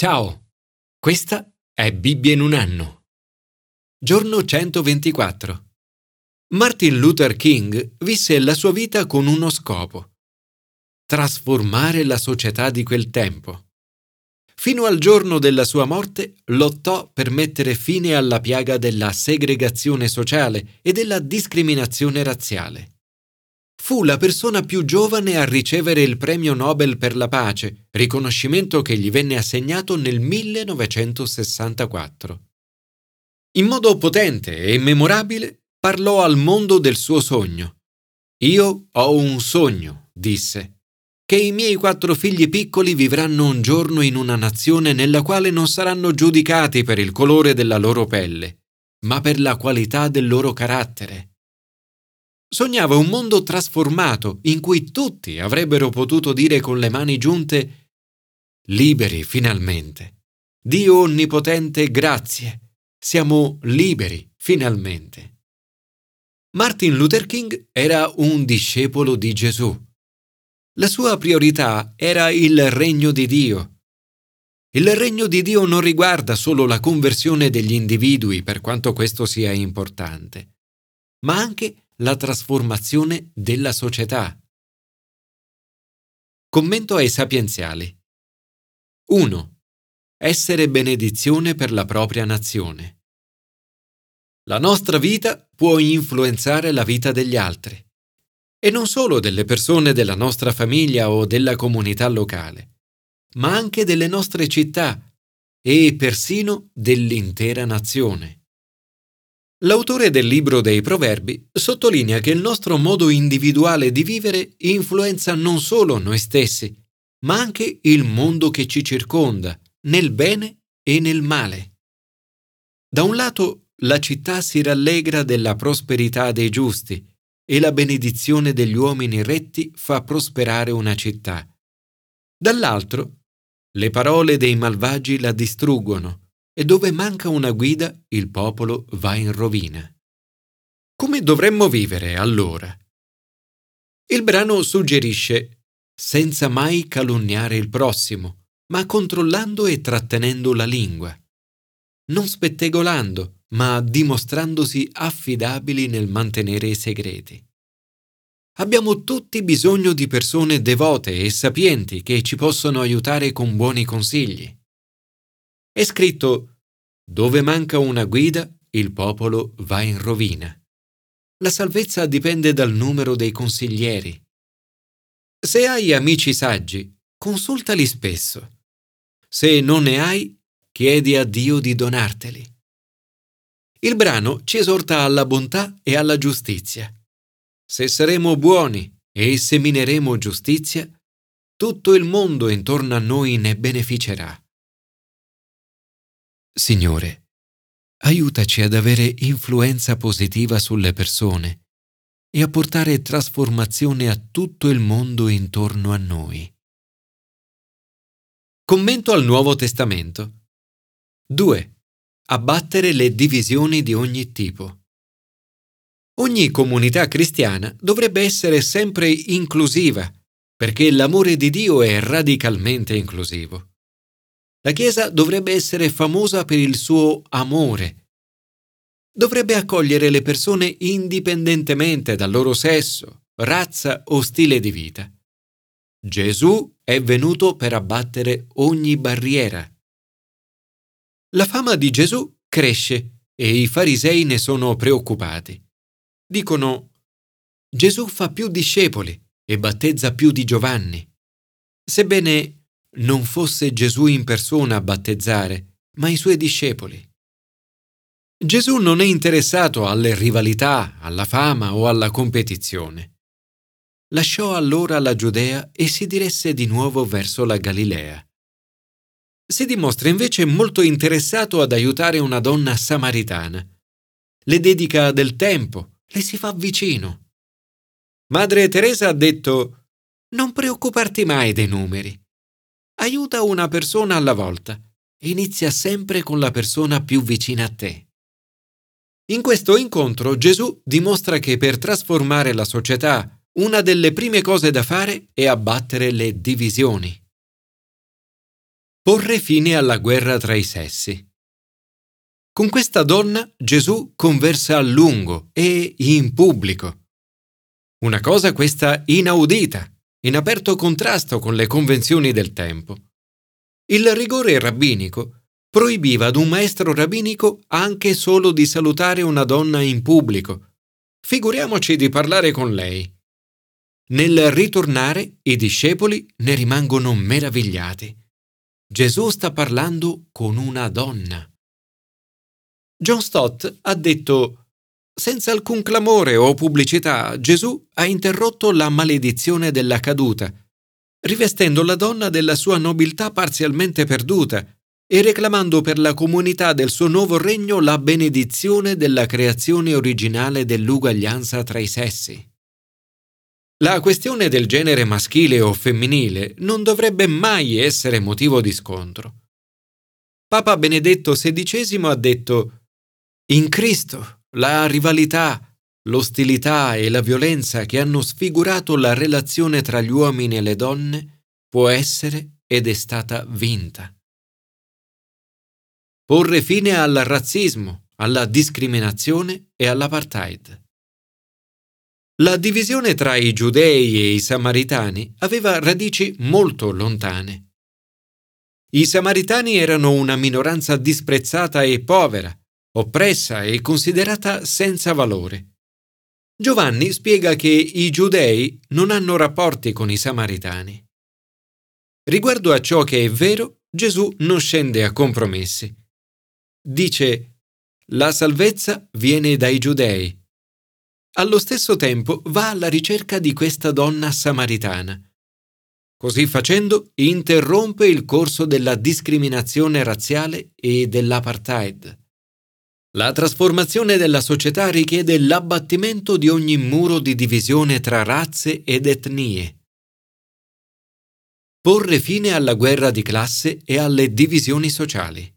Ciao, questa è Bibbia in un anno. Giorno 124. Martin Luther King visse la sua vita con uno scopo. Trasformare la società di quel tempo. Fino al giorno della sua morte lottò per mettere fine alla piaga della segregazione sociale e della discriminazione razziale. Fu la persona più giovane a ricevere il premio Nobel per la pace, riconoscimento che gli venne assegnato nel 1964. In modo potente e memorabile parlò al mondo del suo sogno. Io ho un sogno, disse, che i miei quattro figli piccoli vivranno un giorno in una nazione nella quale non saranno giudicati per il colore della loro pelle, ma per la qualità del loro carattere Sognava un mondo trasformato in cui tutti avrebbero potuto dire con le mani giunte Liberi finalmente. Dio Onnipotente, grazie. Siamo liberi finalmente. Martin Luther King era un discepolo di Gesù. La sua priorità era il regno di Dio. Il regno di Dio non riguarda solo la conversione degli individui, per quanto questo sia importante, ma anche la trasformazione della società. Commento ai sapienziali. 1. Essere benedizione per la propria nazione. La nostra vita può influenzare la vita degli altri, e non solo delle persone della nostra famiglia o della comunità locale, ma anche delle nostre città e persino dell'intera nazione. L'autore del libro dei Proverbi sottolinea che il nostro modo individuale di vivere influenza non solo noi stessi, ma anche il mondo che ci circonda, nel bene e nel male. Da un lato, la città si rallegra della prosperità dei giusti e la benedizione degli uomini retti fa prosperare una città. Dall'altro, le parole dei malvagi la distruggono e dove manca una guida il popolo va in rovina. Come dovremmo vivere allora? Il brano suggerisce senza mai calunniare il prossimo, ma controllando e trattenendo la lingua, non spettegolando, ma dimostrandosi affidabili nel mantenere i segreti. Abbiamo tutti bisogno di persone devote e sapienti che ci possono aiutare con buoni consigli. È scritto Dove manca una guida, il popolo va in rovina. La salvezza dipende dal numero dei consiglieri. Se hai amici saggi, consultali spesso. Se non ne hai, chiedi a Dio di donarteli. Il brano ci esorta alla bontà e alla giustizia. Se saremo buoni e semineremo giustizia, tutto il mondo intorno a noi ne beneficerà. Signore, aiutaci ad avere influenza positiva sulle persone e a portare trasformazione a tutto il mondo intorno a noi. Commento al Nuovo Testamento. 2. Abbattere le divisioni di ogni tipo. Ogni comunità cristiana dovrebbe essere sempre inclusiva, perché l'amore di Dio è radicalmente inclusivo. La Chiesa dovrebbe essere famosa per il suo amore. Dovrebbe accogliere le persone indipendentemente dal loro sesso, razza o stile di vita. Gesù è venuto per abbattere ogni barriera. La fama di Gesù cresce e i farisei ne sono preoccupati. Dicono Gesù fa più discepoli e battezza più di Giovanni. Sebbene non fosse Gesù in persona a battezzare, ma i suoi discepoli. Gesù non è interessato alle rivalità, alla fama o alla competizione. Lasciò allora la Giudea e si diresse di nuovo verso la Galilea. Si dimostra invece molto interessato ad aiutare una donna samaritana. Le dedica del tempo, le si fa vicino. Madre Teresa ha detto Non preoccuparti mai dei numeri. Aiuta una persona alla volta inizia sempre con la persona più vicina a te. In questo incontro Gesù dimostra che per trasformare la società una delle prime cose da fare è abbattere le divisioni. Porre fine alla guerra tra i sessi. Con questa donna Gesù conversa a lungo e in pubblico. Una cosa questa inaudita, in aperto contrasto con le convenzioni del tempo. Il rigore rabbinico proibiva ad un maestro rabbinico anche solo di salutare una donna in pubblico. Figuriamoci di parlare con lei. Nel ritornare i discepoli ne rimangono meravigliati. Gesù sta parlando con una donna. John Stott ha detto senza alcun clamore o pubblicità, Gesù ha interrotto la maledizione della caduta, rivestendo la donna della sua nobiltà parzialmente perduta e reclamando per la comunità del suo nuovo regno la benedizione della creazione originale dell'uguaglianza tra i sessi. La questione del genere maschile o femminile non dovrebbe mai essere motivo di scontro. Papa Benedetto XVI ha detto In Cristo la rivalità, l'ostilità e la violenza che hanno sfigurato la relazione tra gli uomini e le donne può essere ed è stata vinta. Porre fine al razzismo, alla discriminazione e all'apartheid. La divisione tra i giudei e i samaritani aveva radici molto lontane. I samaritani erano una minoranza disprezzata e povera, oppressa e considerata senza valore. Giovanni spiega che i giudei non hanno rapporti con i samaritani. Riguardo a ciò che è vero, Gesù non scende a compromessi. Dice, la salvezza viene dai giudei, allo stesso tempo va alla ricerca di questa donna samaritana. Così facendo interrompe il corso della discriminazione razziale e dell'apartheid. La trasformazione della società richiede l'abbattimento di ogni muro di divisione tra razze ed etnie. Porre fine alla guerra di classe e alle divisioni sociali.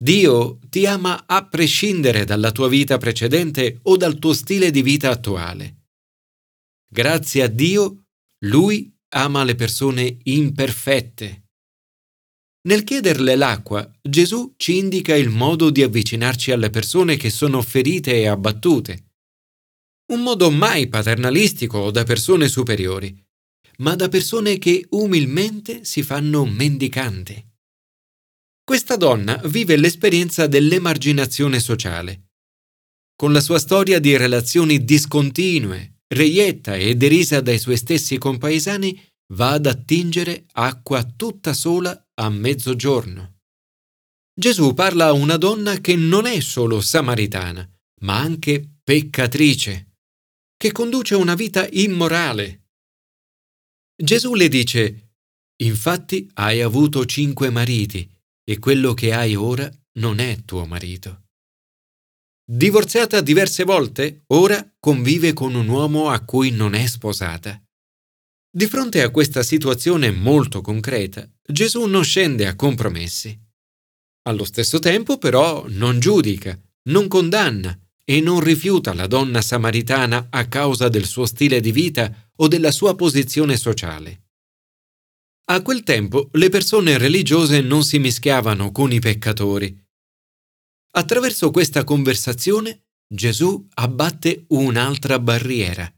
Dio ti ama a prescindere dalla tua vita precedente o dal tuo stile di vita attuale. Grazie a Dio, Lui ama le persone imperfette. Nel chiederle l'acqua, Gesù ci indica il modo di avvicinarci alle persone che sono ferite e abbattute. Un modo mai paternalistico o da persone superiori, ma da persone che umilmente si fanno mendicanti. Questa donna vive l'esperienza dell'emarginazione sociale. Con la sua storia di relazioni discontinue, reietta e derisa dai suoi stessi compaesani, va ad attingere acqua tutta sola a mezzogiorno. Gesù parla a una donna che non è solo samaritana, ma anche peccatrice, che conduce una vita immorale. Gesù le dice, infatti hai avuto cinque mariti e quello che hai ora non è tuo marito. Divorziata diverse volte, ora convive con un uomo a cui non è sposata. Di fronte a questa situazione molto concreta, Gesù non scende a compromessi. Allo stesso tempo, però, non giudica, non condanna e non rifiuta la donna samaritana a causa del suo stile di vita o della sua posizione sociale. A quel tempo le persone religiose non si mischiavano con i peccatori. Attraverso questa conversazione Gesù abbatte un'altra barriera.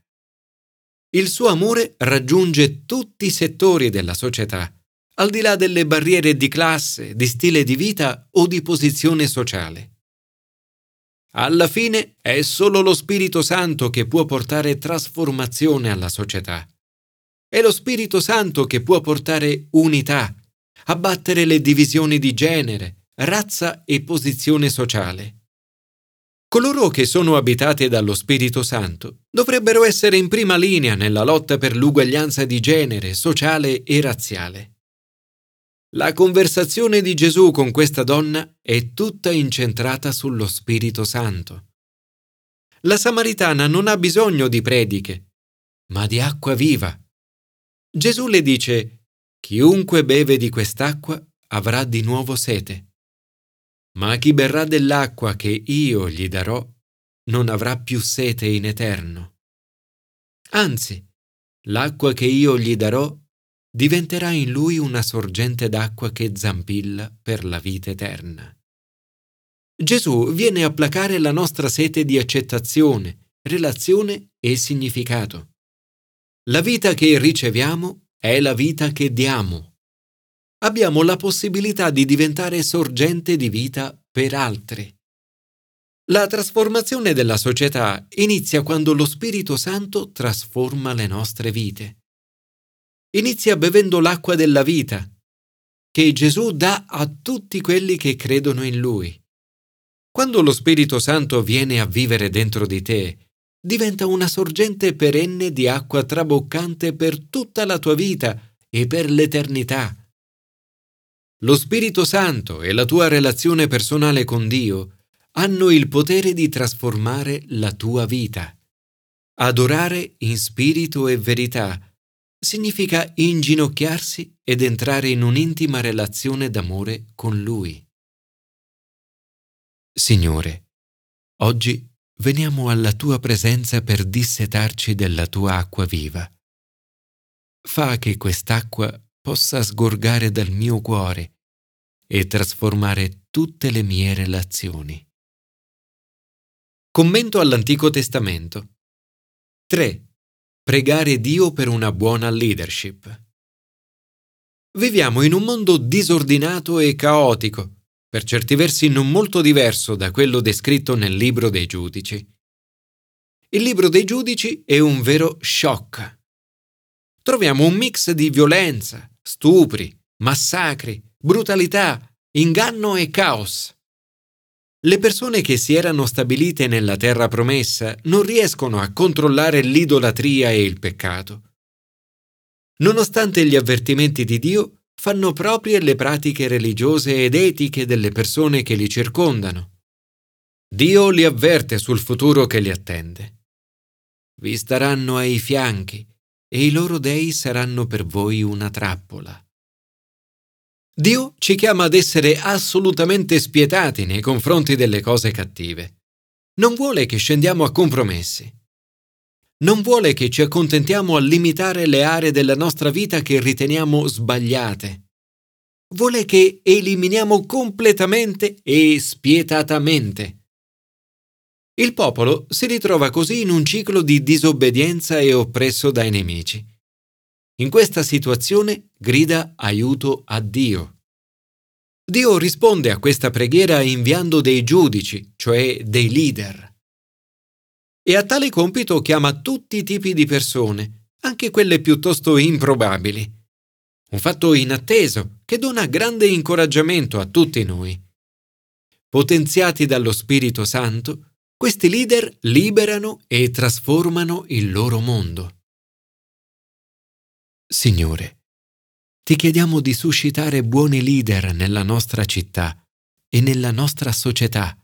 Il suo amore raggiunge tutti i settori della società, al di là delle barriere di classe, di stile di vita o di posizione sociale. Alla fine è solo lo Spirito Santo che può portare trasformazione alla società. È lo Spirito Santo che può portare unità, abbattere le divisioni di genere, razza e posizione sociale. Coloro che sono abitati dallo Spirito Santo dovrebbero essere in prima linea nella lotta per l'uguaglianza di genere, sociale e razziale. La conversazione di Gesù con questa donna è tutta incentrata sullo Spirito Santo. La Samaritana non ha bisogno di prediche, ma di acqua viva Gesù le dice, chiunque beve di quest'acqua avrà di nuovo sete, ma chi berrà dell'acqua che io gli darò non avrà più sete in eterno. Anzi, l'acqua che io gli darò diventerà in lui una sorgente d'acqua che zampilla per la vita eterna. Gesù viene a placare la nostra sete di accettazione, relazione e significato. La vita che riceviamo è la vita che diamo. Abbiamo la possibilità di diventare sorgente di vita per altri. La trasformazione della società inizia quando lo Spirito Santo trasforma le nostre vite. Inizia bevendo l'acqua della vita, che Gesù dà a tutti quelli che credono in Lui. Quando lo Spirito Santo viene a vivere dentro di te, diventa una sorgente perenne di acqua traboccante per tutta la tua vita e per l'eternità. Lo Spirito Santo e la tua relazione personale con Dio hanno il potere di trasformare la tua vita. Adorare in spirito e verità significa inginocchiarsi ed entrare in un'intima relazione d'amore con Lui. Signore, oggi veniamo alla tua presenza per dissetarci della tua acqua viva. Fa che quest'acqua possa sgorgare dal mio cuore e trasformare tutte le mie relazioni. Commento all'Antico Testamento. 3. Pregare Dio per una buona leadership. Viviamo in un mondo disordinato e caotico, per certi versi non molto diverso da quello descritto nel libro dei giudici. Il libro dei giudici è un vero shock. Troviamo un mix di violenza, stupri, massacri, brutalità, inganno e caos. Le persone che si erano stabilite nella terra promessa non riescono a controllare l'idolatria e il peccato. Nonostante gli avvertimenti di Dio, fanno proprie le pratiche religiose ed etiche delle persone che li circondano. Dio li avverte sul futuro che li attende. Vi staranno ai fianchi e i loro dei saranno per voi una trappola. Dio ci chiama ad essere assolutamente spietati nei confronti delle cose cattive. Non vuole che scendiamo a compromessi. Non vuole che ci accontentiamo a limitare le aree della nostra vita che riteniamo sbagliate. Vuole che eliminiamo completamente e spietatamente. Il popolo si ritrova così in un ciclo di disobbedienza e oppresso dai nemici. In questa situazione grida aiuto a Dio. Dio risponde a questa preghiera inviando dei giudici, cioè dei leader. E a tale compito chiama tutti i tipi di persone, anche quelle piuttosto improbabili. Un fatto inatteso che dona grande incoraggiamento a tutti noi. Potenziati dallo Spirito Santo, questi leader liberano e trasformano il loro mondo. Signore, ti chiediamo di suscitare buoni leader nella nostra città e nella nostra società,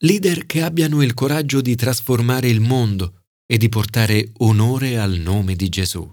leader che abbiano il coraggio di trasformare il mondo e di portare onore al nome di Gesù.